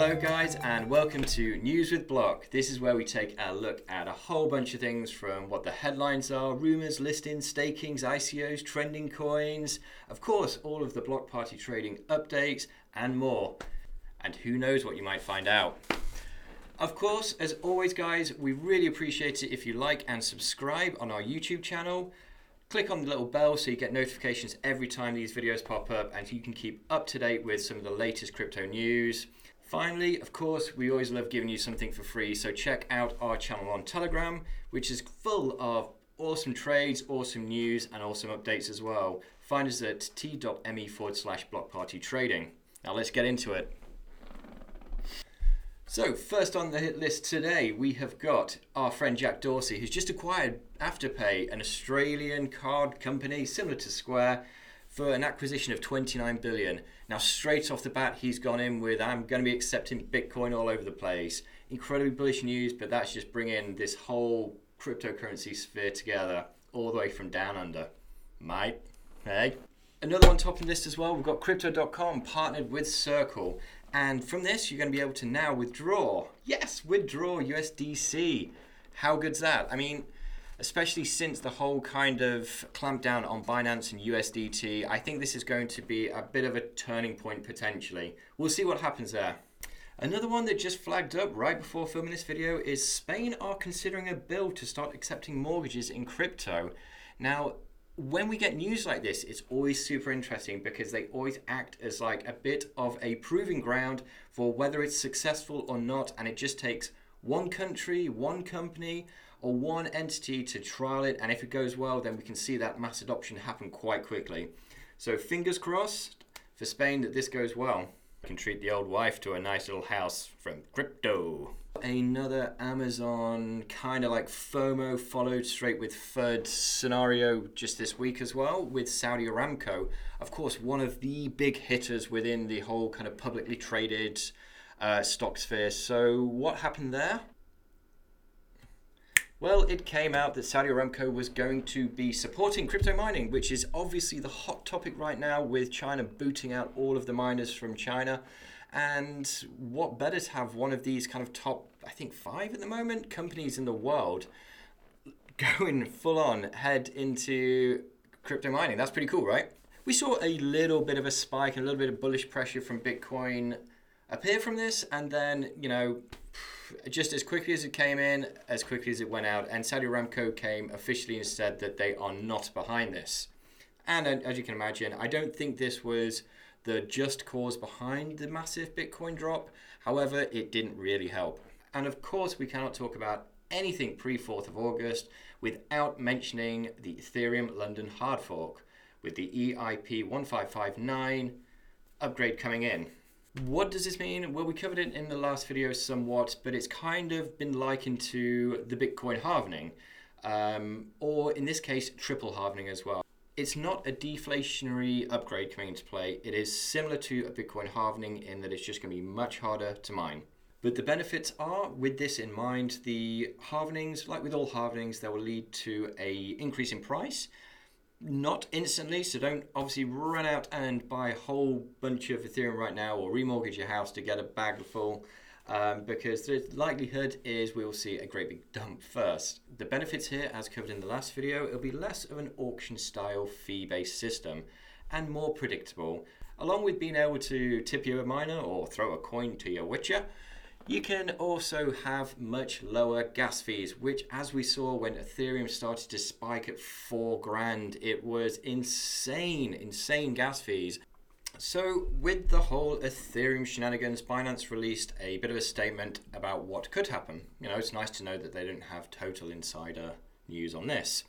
Hello, guys, and welcome to News with Block. This is where we take a look at a whole bunch of things from what the headlines are, rumors, listings, stakings, ICOs, trending coins, of course, all of the block party trading updates, and more. And who knows what you might find out. Of course, as always, guys, we really appreciate it if you like and subscribe on our YouTube channel. Click on the little bell so you get notifications every time these videos pop up and you can keep up to date with some of the latest crypto news. Finally, of course, we always love giving you something for free, so check out our channel on Telegram, which is full of awesome trades, awesome news, and awesome updates as well. Find us at t.me forward slash block party trading. Now let's get into it. So, first on the hit list today, we have got our friend Jack Dorsey, who's just acquired Afterpay, an Australian card company similar to Square, for an acquisition of 29 billion. Now, straight off the bat, he's gone in with I'm going to be accepting Bitcoin all over the place. Incredibly bullish news, but that's just bringing this whole cryptocurrency sphere together all the way from down under. Mate, hey. Another one top of the list as well, we've got Crypto.com partnered with Circle. And from this, you're going to be able to now withdraw. Yes, withdraw USDC. How good's that? I mean, especially since the whole kind of clampdown on Binance and USDT, I think this is going to be a bit of a turning point potentially. We'll see what happens there. Another one that just flagged up right before filming this video is Spain are considering a bill to start accepting mortgages in crypto. Now, when we get news like this, it's always super interesting because they always act as like a bit of a proving ground for whether it's successful or not, and it just takes one country, one company, or one entity to trial it, and if it goes well, then we can see that mass adoption happen quite quickly. So fingers crossed for Spain that this goes well. We can treat the old wife to a nice little house from crypto another Amazon kind of like FOMO followed straight with FUD scenario just this week as well with Saudi Aramco. Of course, one of the big hitters within the whole kind of publicly traded uh, stock sphere. So, what happened there? Well, it came out that Saudi Aramco was going to be supporting crypto mining, which is obviously the hot topic right now with China booting out all of the miners from China. And what better to have one of these kind of top, I think, five at the moment companies in the world going full on head into crypto mining? That's pretty cool, right? We saw a little bit of a spike and a little bit of bullish pressure from Bitcoin appear from this, and then, you know, just as quickly as it came in, as quickly as it went out, and Saudi Aramco came officially and said that they are not behind this. And uh, as you can imagine, I don't think this was the just cause behind the massive Bitcoin drop. However, it didn't really help. And of course, we cannot talk about anything pre 4th of August without mentioning the Ethereum London hard fork with the EIP 1559 upgrade coming in. What does this mean? Well, we covered it in the last video somewhat, but it's kind of been likened to the Bitcoin halvening, um, or in this case, triple halvening as well it's not a deflationary upgrade coming into play. It is similar to a Bitcoin halvening in that it's just going to be much harder to mine. But the benefits are, with this in mind, the halvenings, like with all halvenings, they will lead to a increase in price. Not instantly, so don't obviously run out and buy a whole bunch of Ethereum right now or remortgage your house to get a bag full um, because the likelihood is we will see a great big dump first. The benefits here, as covered in the last video, it'll be less of an auction style fee based system and more predictable. Along with being able to tip your miner or throw a coin to your witcher, you can also have much lower gas fees, which, as we saw when Ethereum started to spike at four grand, it was insane, insane gas fees. So, with the whole Ethereum shenanigans, Binance released a bit of a statement about what could happen. You know, it's nice to know that they don't have total insider news on this.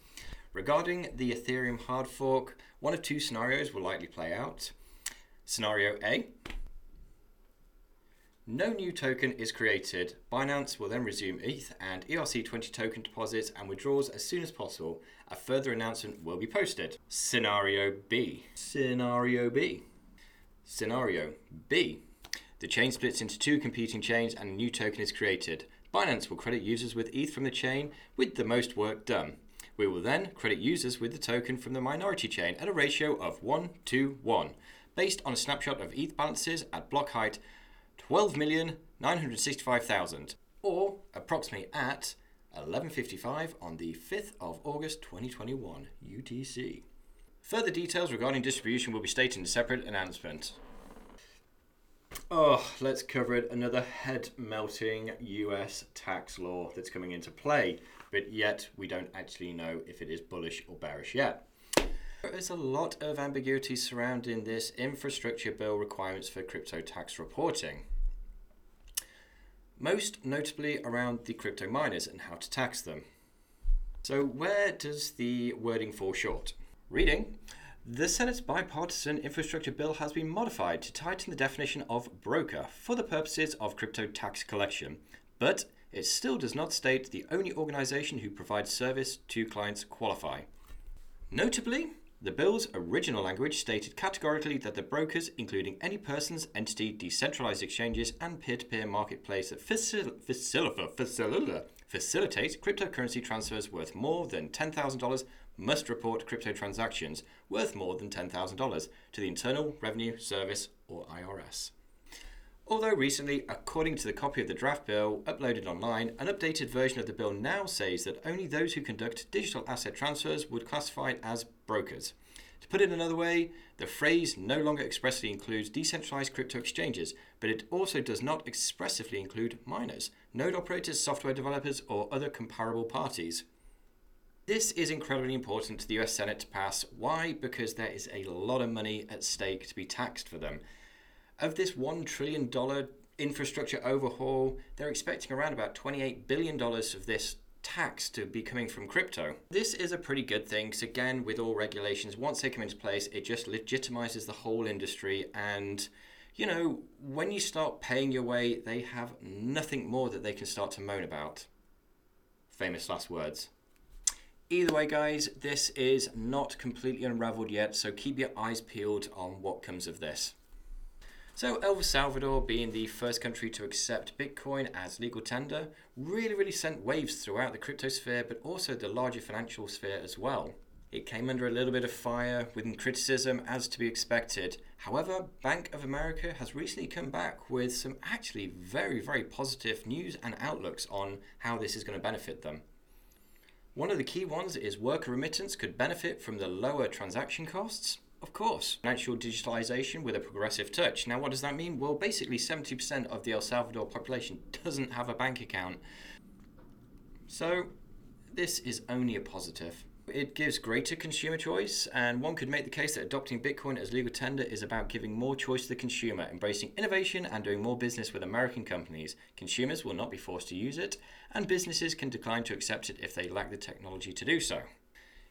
Regarding the Ethereum hard fork, one of two scenarios will likely play out. Scenario A no new token is created. Binance will then resume ETH and ERC20 token deposits and withdrawals as soon as possible. A further announcement will be posted. Scenario B. Scenario B. Scenario B. The chain splits into two competing chains and a new token is created. Binance will credit users with ETH from the chain with the most work done. We will then credit users with the token from the minority chain at a ratio of 1 to 1, based on a snapshot of ETH balances at block height 12,965,000, or approximately at 11.55 on the 5th of August 2021 UTC. Further details regarding distribution will be stated in a separate announcement. Oh, let's cover it. Another head melting US tax law that's coming into play, but yet we don't actually know if it is bullish or bearish yet. There is a lot of ambiguity surrounding this infrastructure bill requirements for crypto tax reporting. Most notably around the crypto miners and how to tax them. So, where does the wording fall short? Reading The Senate's bipartisan infrastructure bill has been modified to tighten the definition of broker for the purposes of crypto tax collection, but it still does not state the only organization who provides service to clients qualify. Notably, the bill's original language stated categorically that the brokers, including any person's entity, decentralized exchanges, and peer to peer marketplace that facil- facil- facil- facilitate cryptocurrency transfers worth more than $10,000 must report crypto transactions worth more than $10,000 to the Internal Revenue Service or IRS. Although recently, according to the copy of the draft bill uploaded online, an updated version of the bill now says that only those who conduct digital asset transfers would classify it as brokers. To put it another way, the phrase no longer expressly includes decentralized crypto exchanges, but it also does not expressively include miners, node operators, software developers, or other comparable parties. This is incredibly important to the US Senate to pass. Why? Because there is a lot of money at stake to be taxed for them of this $1 trillion infrastructure overhaul, they're expecting around about $28 billion of this tax to be coming from crypto. This is a pretty good thing because, again, with all regulations, once they come into place, it just legitimizes the whole industry. And, you know, when you start paying your way, they have nothing more that they can start to moan about. Famous last words. Either way, guys, this is not completely unraveled yet, so keep your eyes peeled on what comes of this. So, El Salvador, being the first country to accept Bitcoin as legal tender, really, really sent waves throughout the crypto sphere, but also the larger financial sphere as well. It came under a little bit of fire within criticism, as to be expected. However, Bank of America has recently come back with some actually very, very positive news and outlooks on how this is going to benefit them. One of the key ones is worker remittance could benefit from the lower transaction costs. Of course, financial digitalization with a progressive touch. Now, what does that mean? Well, basically, 70% of the El Salvador population doesn't have a bank account. So, this is only a positive. It gives greater consumer choice, and one could make the case that adopting Bitcoin as legal tender is about giving more choice to the consumer, embracing innovation, and doing more business with American companies. Consumers will not be forced to use it, and businesses can decline to accept it if they lack the technology to do so.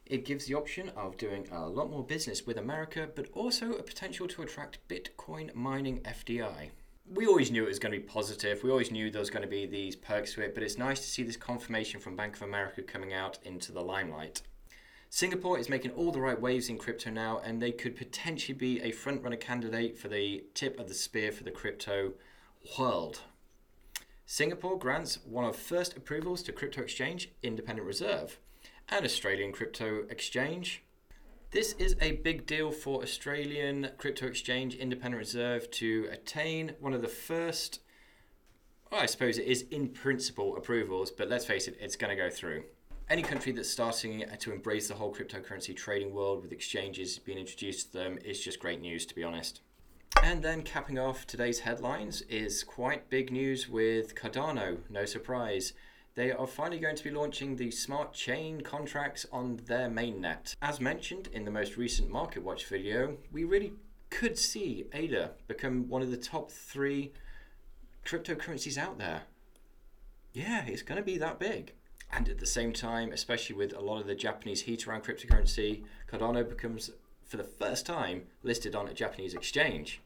It gives the option of doing a lot more business with America, but also a potential to attract Bitcoin mining FDI. We always knew it was going to be positive. We always knew there was going to be these perks to it, but it's nice to see this confirmation from Bank of America coming out into the limelight. Singapore is making all the right waves in crypto now, and they could potentially be a frontrunner candidate for the tip of the spear for the crypto world. Singapore grants one of first approvals to crypto exchange Independent Reserve and Australian Crypto Exchange. This is a big deal for Australian Crypto Exchange Independent Reserve to attain one of the first, well, I suppose it is in principle approvals, but let's face it, it's going to go through. Any country that's starting to embrace the whole cryptocurrency trading world with exchanges being introduced to them is just great news, to be honest. And then capping off today's headlines is quite big news with Cardano, no surprise they are finally going to be launching the smart chain contracts on their mainnet. As mentioned in the most recent Market Watch video, we really could see ADA become one of the top three cryptocurrencies out there. Yeah, it's going to be that big. And at the same time, especially with a lot of the Japanese heat around cryptocurrency, Cardano becomes, for the first time, listed on a Japanese exchange.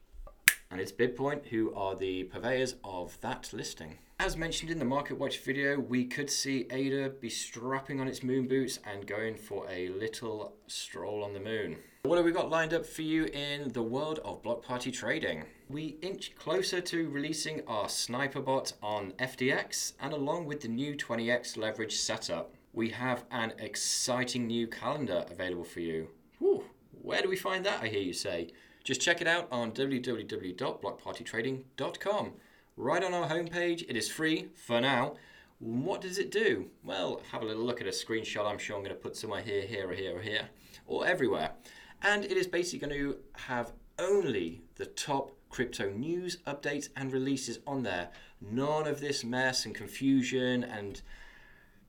And it's BITPoint who are the purveyors of that listing. As mentioned in the Market Watch video, we could see ADA be strapping on its moon boots and going for a little stroll on the moon. What have we got lined up for you in the world of block party trading? We inch closer to releasing our sniper bot on FTX and along with the new 20x leverage setup, we have an exciting new calendar available for you. Whew, where do we find that, I hear you say? Just check it out on www.blockpartytrading.com. right on our homepage. It is free for now. What does it do? Well, have a little look at a screenshot. I'm sure I'm going to put somewhere here, here, or here, or here, or everywhere. And it is basically going to have only the top crypto news, updates, and releases on there. None of this mess and confusion and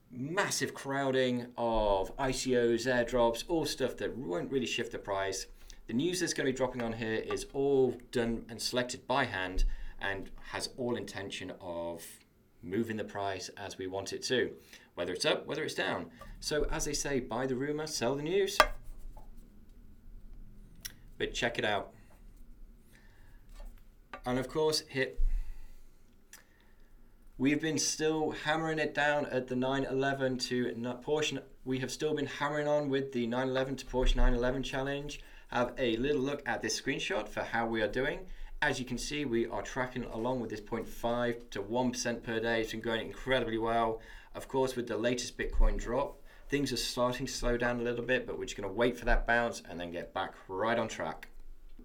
massive crowding of ICOs, airdrops, all stuff that won't really shift the price. The news that's going to be dropping on here is all done and selected by hand and has all intention of moving the price as we want it to, whether it's up, whether it's down. So, as they say, buy the rumor, sell the news. But check it out. And of course, hit. We've been still hammering it down at the 911 to Porsche. We have still been hammering on with the 911 to Porsche 911 challenge. Have a little look at this screenshot for how we are doing. As you can see, we are tracking along with this 0.5 to 1% per day. It's been going incredibly well. Of course, with the latest Bitcoin drop, things are starting to slow down a little bit, but we're just going to wait for that bounce and then get back right on track.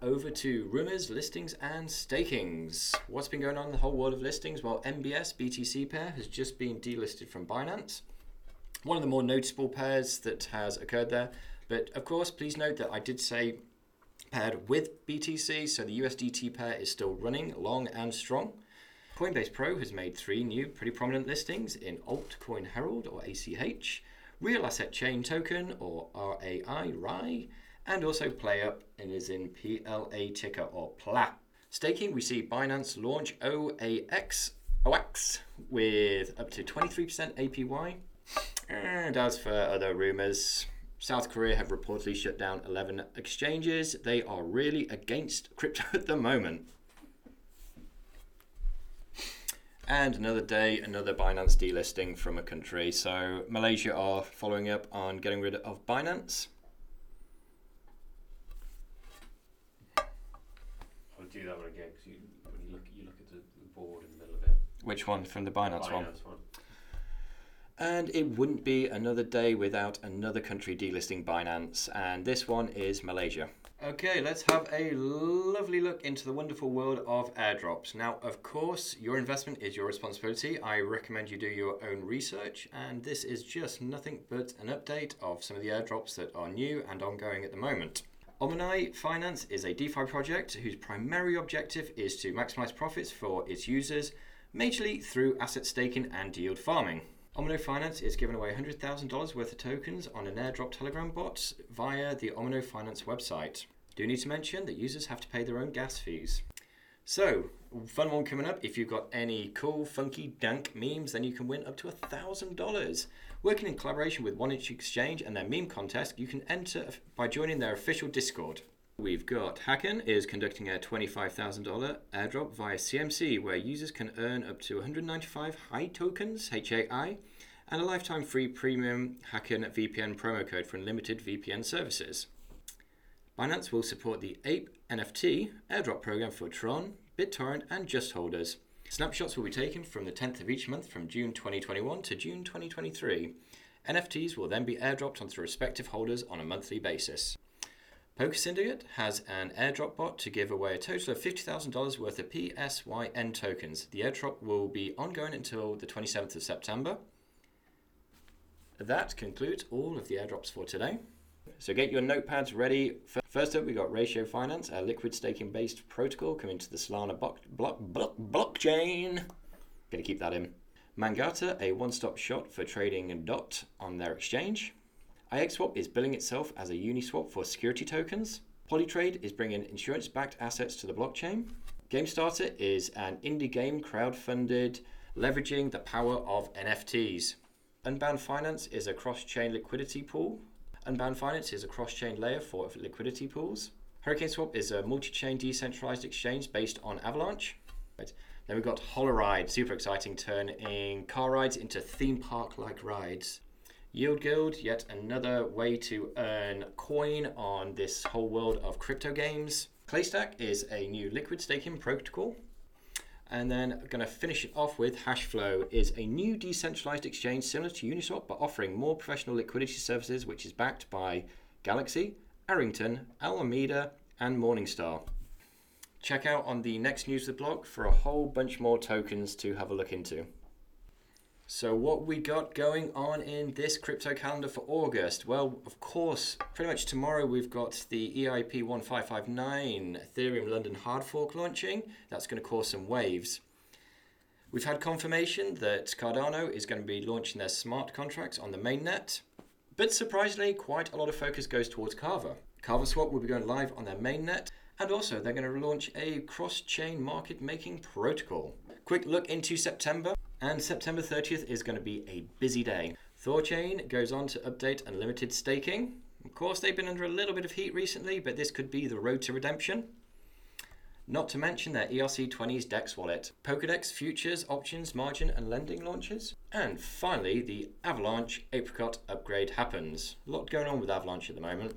Over to rumors, listings, and stakings. What's been going on in the whole world of listings? Well, MBS BTC pair has just been delisted from Binance. One of the more noticeable pairs that has occurred there. But of course, please note that I did say paired with BTC, so the USDT pair is still running long and strong. Coinbase Pro has made three new pretty prominent listings in Altcoin Herald or ACH, Real Asset Chain Token or RAI, RAI, and also PlayUp and is in PLA ticker or PLA. Staking, we see Binance launch OAX, OX with up to 23% APY. And as for other rumors, South Korea have reportedly shut down 11 exchanges. They are really against crypto at the moment. And another day, another Binance delisting from a country. So Malaysia are following up on getting rid of Binance. I'll do that one again because you, when you look, you look at the, board in the middle of it. Which one from the Binance, Binance one? one. And it wouldn't be another day without another country delisting Binance, and this one is Malaysia. Okay, let's have a lovely look into the wonderful world of airdrops. Now, of course, your investment is your responsibility. I recommend you do your own research, and this is just nothing but an update of some of the airdrops that are new and ongoing at the moment. Omni Finance is a DeFi project whose primary objective is to maximize profits for its users, majorly through asset staking and yield farming. Omino Finance is giving away $100,000 worth of tokens on an airdrop Telegram bot via the Omino Finance website. Do need to mention that users have to pay their own gas fees. So, fun one coming up. If you've got any cool, funky, dank memes, then you can win up to $1,000. Working in collaboration with One Inch Exchange and their meme contest, you can enter by joining their official Discord. We've got Hacken is conducting a $25,000 airdrop via CMC where users can earn up to 195 high tokens, HAI, and a lifetime free premium Hacken VPN promo code for unlimited VPN services. Binance will support the Ape NFT airdrop program for Tron, BitTorrent, and Just holders. Snapshots will be taken from the 10th of each month from June 2021 to June 2023. NFTs will then be airdropped onto respective holders on a monthly basis. Poker Syndicate has an airdrop bot to give away a total of $50,000 worth of PSYN tokens. The airdrop will be ongoing until the 27th of September. That concludes all of the airdrops for today. So get your notepads ready. First up, we got Ratio Finance, a liquid staking based protocol coming to the Solana block, block, block, blockchain. Gonna keep that in. Mangata, a one stop shop for trading DOT on their exchange. IXSwap is billing itself as a Uniswap for security tokens. Polytrade is bringing insurance backed assets to the blockchain. GameStarter is an indie game crowd-funded, leveraging the power of NFTs. Unbound Finance is a cross chain liquidity pool. Unbound Finance is a cross chain layer for liquidity pools. Hurricane Swap is a multi chain decentralized exchange based on Avalanche. Right. Then we've got Holoride, super exciting, turning car rides into theme park like rides. Yield Guild, yet another way to earn coin on this whole world of crypto games. Claystack is a new liquid staking protocol. And then I'm going to finish it off with Hashflow is a new decentralized exchange similar to Uniswap but offering more professional liquidity services which is backed by Galaxy, Arrington, Alameda and Morningstar. check out on the next news of the blog for a whole bunch more tokens to have a look into. So, what we got going on in this crypto calendar for August? Well, of course, pretty much tomorrow we've got the EIP 1559 Ethereum London hard fork launching. That's going to cause some waves. We've had confirmation that Cardano is going to be launching their smart contracts on the mainnet. But surprisingly, quite a lot of focus goes towards Kava. Kava Swap will be going live on their mainnet, and also they're going to launch a cross chain market making protocol. Quick look into September. And September 30th is going to be a busy day. Thorchain goes on to update unlimited staking. Of course, they've been under a little bit of heat recently, but this could be the road to redemption. Not to mention their ERC20's DEX wallet, Pokedex futures, options, margin, and lending launches. And finally, the Avalanche Apricot upgrade happens. A lot going on with Avalanche at the moment.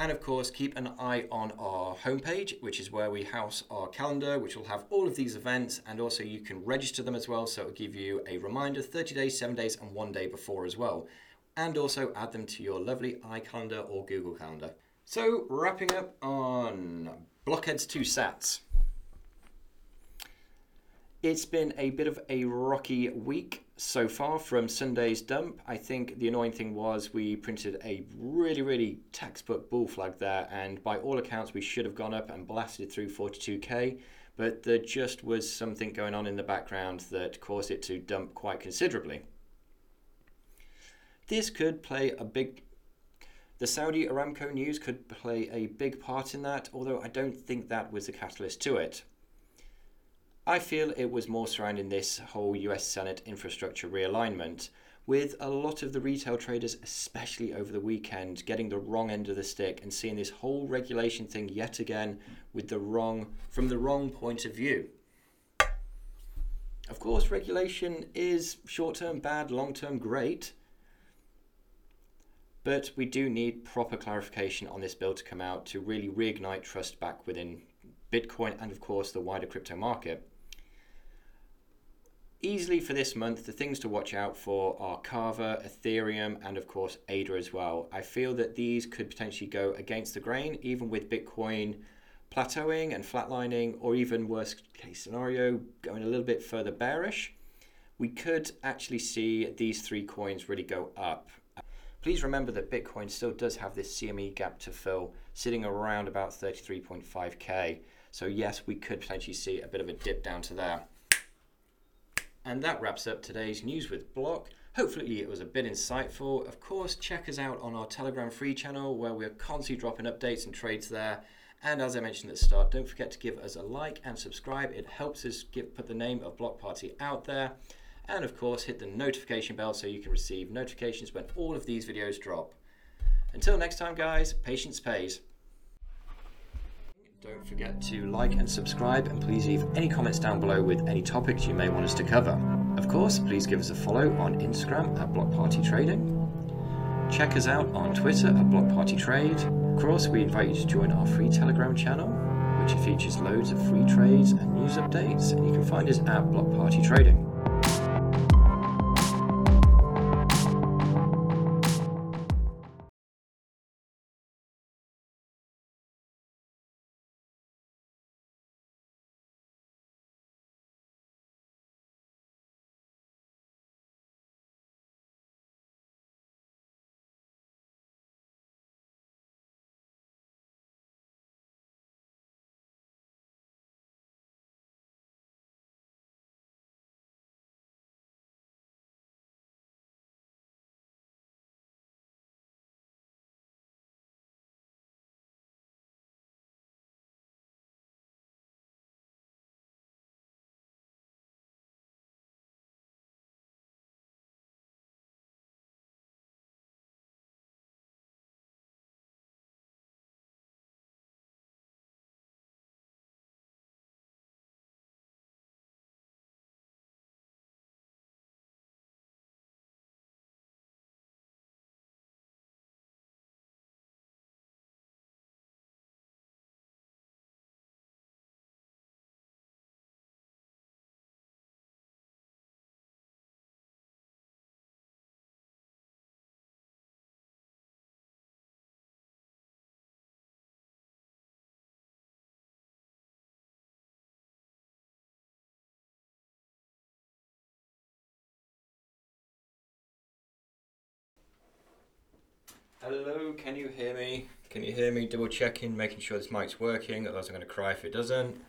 And of course, keep an eye on our homepage, which is where we house our calendar, which will have all of these events. And also, you can register them as well. So it'll give you a reminder 30 days, 7 days, and one day before as well. And also add them to your lovely iCalendar or Google Calendar. So, wrapping up on Blockheads 2 Sats. It's been a bit of a rocky week so far from Sunday's dump. I think the annoying thing was we printed a really, really textbook bull flag there, and by all accounts, we should have gone up and blasted through 42k. But there just was something going on in the background that caused it to dump quite considerably. This could play a big the Saudi Aramco news could play a big part in that, although I don't think that was the catalyst to it. I feel it was more surrounding this whole US Senate infrastructure realignment, with a lot of the retail traders, especially over the weekend, getting the wrong end of the stick and seeing this whole regulation thing yet again with the wrong from the wrong point of view. Of course, regulation is short term bad, long term great. But we do need proper clarification on this bill to come out to really reignite trust back within Bitcoin and, of course, the wider crypto market. Easily for this month, the things to watch out for are Kava, Ethereum, and of course ADA as well. I feel that these could potentially go against the grain, even with Bitcoin plateauing and flatlining, or even worst case scenario, going a little bit further bearish. We could actually see these three coins really go up. Please remember that Bitcoin still does have this CME gap to fill, sitting around about 33.5k. So, yes, we could potentially see a bit of a dip down to there. And that wraps up today's news with Block. Hopefully, it was a bit insightful. Of course, check us out on our Telegram free channel where we're constantly dropping updates and trades there. And as I mentioned at the start, don't forget to give us a like and subscribe. It helps us get, put the name of Block Party out there. And of course, hit the notification bell so you can receive notifications when all of these videos drop. Until next time, guys, patience pays. Don't forget to like and subscribe, and please leave any comments down below with any topics you may want us to cover. Of course, please give us a follow on Instagram at Block Party Trading. Check us out on Twitter at Block Party Trade. Of course, we invite you to join our free Telegram channel, which features loads of free trades and news updates, and you can find us at Block Party Trading. Hello, can you hear me? Can you hear me? Double checking, making sure this mic's working, otherwise I'm going to cry if it doesn't.